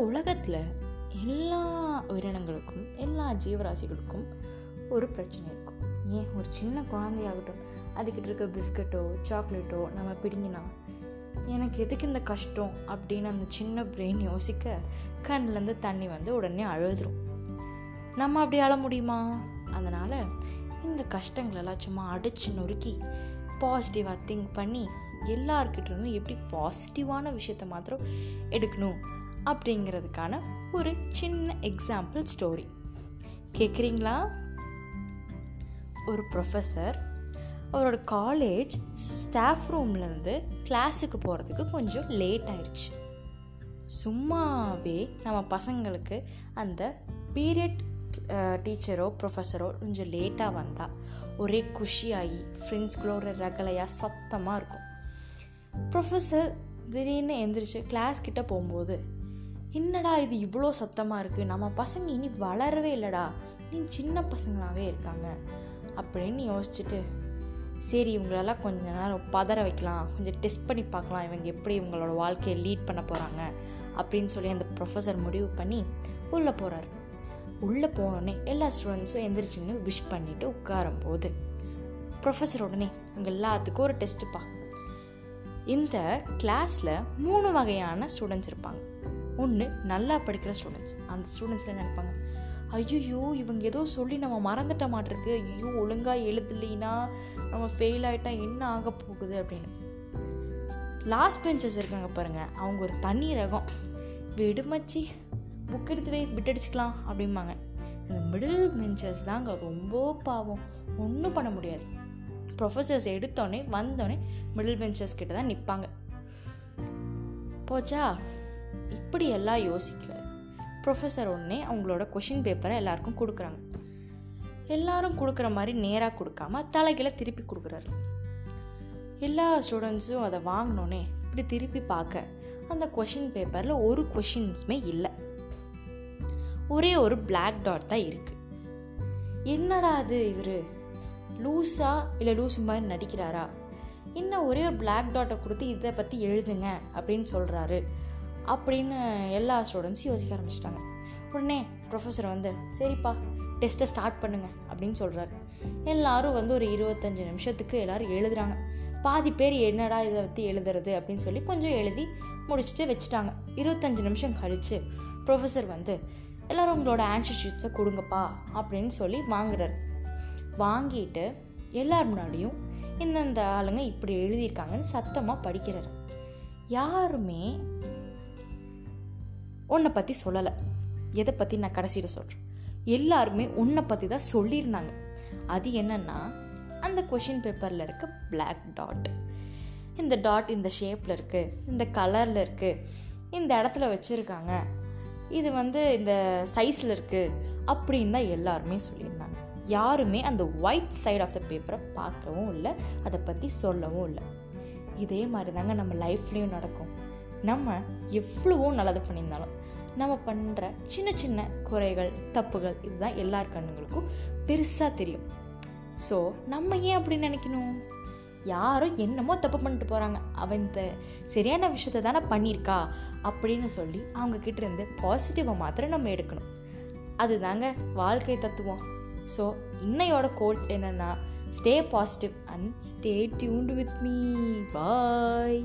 உலகத்தில் எல்லா உயிரினங்களுக்கும் எல்லா ஜீவராசிகளுக்கும் ஒரு பிரச்சனை இருக்கும். ஏன்? ஒரு சின்ன குழந்தையாகட்டும் அதுக்கிட்ட இருக்க பிஸ்கட்டோ சாக்லேட்டோ நம்ம பிடிங்கினா எனக்கு எதுக்கு இந்த கஷ்டம் அப்படின்னு அந்த சின்ன பிரெயின் யோசிக்க கண்ணிலேருந்து தண்ணி வந்து உடனே அழுதுரும். நம்ம அப்படி அழ முடியுமா? அதனால் இந்த கஷ்டங்களெல்லாம் சும்மா அடிச்சு நொறுக்கி பாசிட்டிவாக திங்க் பண்ணி எல்லார்கிட்டேருந்தும் எப்படி பாசிட்டிவான விஷயத்த மாத்திரம் எடுக்கணும்? அப்படிங்கிறதுக்கான ஒரு சின்ன எக்ஸாம்பிள் ஸ்டோரி கேட்குறீங்களா ஒரு ப்ரொஃபஸர் அவரோட காலேஜ் ஸ்டாஃப் ரூம்லேருந்து கிளாஸுக்கு போகிறதுக்கு கொஞ்சம் லேட் ஆயிடுச்சு சும்மாவே நம்ம பசங்களுக்கு அந்த பீரியட் டீச்சரோ ப்ரொஃபஸரோ கொஞ்சம் லேட்டாக வந்தால் ஒரே குஷியாகி ஃப்ரெண்ட்ஸ்களோட ரகலையாக சத்தமாக இருக்கும். ப்ரொஃபஸர் திடீர்னு எந்திரிச்சு கிளாஸ் கிட்ட போகும்போது என்னடா இது இவ்வளோ சத்தமாக இருக்குது நம்ம பசங்க இனி வளரவே இல்லைடா. நீ சின்ன பசங்களாகவே இருக்காங்க. அப்படின்னு யோசிச்சுட்டு சரி இவங்களெல்லாம் கொஞ்ச நேரம் பதற வைக்கலாம். கொஞ்சம் டெஸ்ட் பண்ணி பார்க்கலாம். இவங்க எப்படி இவங்களோட வாழ்க்கையை லீட் பண்ண போகிறாங்க அப்படின்னு சொல்லி அந்த ப்ரொஃபஸர் முடிவு பண்ணி உள்ளே போகிறாரு உள்ளே போனோடனே எல்லா ஸ்டூடெண்ட்ஸும் எந்திரிச்சுன்னு விஷ் பண்ணிவிட்டு உட்காரும் போது ப்ரொஃபஸர் உடனே இவங்க எல்லாத்துக்கும் ஒரு டெஸ்ட்டுப்பா இந்த கிளாஸில் மூணு வகையான ஸ்டூடெண்ட்ஸ் இருப்பாங்க. ஒன்று நல்லா படிக்கிற ஸ்டூடெண்ட்ஸ் அந்த ஸ்டூடெண்ட்ஸில் நினைப்பாங்க ஐயோ இவங்க ஏதோ சொல்லி நம்ம மறந்துட்ட மாட்டிருக்கு. ஐயோ ஒழுங்காக எழுதலைன்னா நம்ம ஃபெயில் ஆகிட்டா என்ன ஆக போகுது? அப்படின்னு. லாஸ்ட் பெஞ்சஸ் இருக்காங்க பாருங்கள் அவங்க ஒரு தனி ரகம். விடுமச்சி புக் எடுத்து வை விட்டடிச்சுக்கலாம் அப்படிம்பாங்க. இந்த மிடில் பெஞ்சஸ் தாங்க ரொம்ப பாவம் ஒன்றும் பண்ண முடியாது. ப்ரொஃபஸர்ஸ் எடுத்தோடனே வந்தோடனே மிடில் பெஞ்சஸ் கிட்ட தான் நிற்பாங்க போச்சா? அப்படி எல்லாம் யோசிக்கல? ப்ரொஃபஸர் உடனே அவங்களோட கொஷின் பேப்பரை எல்லாருக்கும் கொடுக்குறாங்க. எல்லாரும் கொடுக்குற மாதிரி நேராக கொடுக்காம தலைகளை திருப்பி கொடுக்குறாரு. எல்லா ஸ்டூடெண்ட்ஸும் அதை வாங்கினோன்னே இப்படி திருப்பி பார்க்க அந்த கொஷின் பேப்பரில் ஒரு கொஷின்ஸுமே இல்லை. ஒரே ஒரு பிளாக் டாட் தான் இருக்கு. என்னடா அது இவர்? லூஸா இல்லை லூஸ் மாதிரி நடிக்கிறாரா? என்ன ஒரே ஒரு பிளாக் டாட்டை கொடுத்து இதை பற்றி எழுதுங்க அப்படின்னு சொல்கிறாரு அப்படின்னு எல்லா ஸ்டூடெண்ட்ஸும் யோசிக்க ஆரம்பிச்சிட்டாங்க. உடனே ப்ரொஃபஸர் வந்து சரிப்பா டெஸ்ட்டை ஸ்டார்ட் பண்ணுங்க அப்படின்னு சொல்கிறாரு எல்லாரும் வந்து ஒரு இருபத்தஞ்சி நிமிஷத்துக்கு எல்லோரும் எழுதுறாங்க. பாதி பேர் என்னடா இதை பற்றி எழுதுறது அப்படின்னு சொல்லி கொஞ்சம் எழுதி முடிச்சுட்டு வச்சுட்டாங்க. இருபத்தஞ்சி நிமிஷம் கழித்து ப்ரொஃபஸர் வந்து எல்லோரும் உங்களோட ஆன்சர் ஷீட்ஸை கொடுங்கப்பா அப்படின்னு சொல்லி வாங்குறாரு. வாங்கிட்டு எல்லார் முன்னாடியும் இந்தந்த ஆளுங்க இப்படி எழுதியிருக்காங்கன்னு சத்தமாக படிக்கிறாரு. யாருமே உன்னை பற்றி சொல்லலை. எதை பற்றி நான் கடைசியில் சொல்கிறேன் எல்லாருமே உன்னை பற்றி தான் சொல்லியிருந்தாங்க. அது என்னன்னா அந்த கொஷின் பேப்பரில் இருக்க பிளாக் டாட் இந்த டாட் இந்த ஷேப்பில் இருக்குது இந்த கலரில் இருக்குது இந்த இடத்துல வச்சுருக்காங்க. இது வந்து இந்த சைஸில் இருக்குது அப்படின்னு தான் எல்லாருமே சொல்லியிருந்தாங்க. யாருமே அந்த ஒயிட் சைட் ஆஃப் த பேப்பரை பார்க்கவும் இல்லை அதை பற்றி சொல்லவும் இல்லை. இதே மாதிரி தாங்க நம்ம லைஃப்லேயும் நடக்கும். நம்ம எவ்வளவோ நல்லது பண்ணியிருந்தாலும் நம்ம பண்ணுற சின்ன சின்ன குறைகள் தப்புகள் இதுதான் எல்லார் கண்ணுங்களுக்கும் பெருசாக தெரியும். ஸோ நம்ம ஏன் அப்படி நினைக்கணும்? யாரும் என்னமோ தப்பு பண்ணிட்டு போகிறாங்க அவன் இந்த சரியான விஷயத்த தானே பண்ணியிருக்கா அப்படின்னு சொல்லி அவங்கக்கிட்ட இருந்து பாசிட்டிவாக மாத்திரம் நம்ம எடுக்கணும். அதுதாங்க வாழ்க்கை தத்துவம். ஸோ இன்னையோட கோட்ஸ் என்னென்னா stay positive and stay tuned with me bye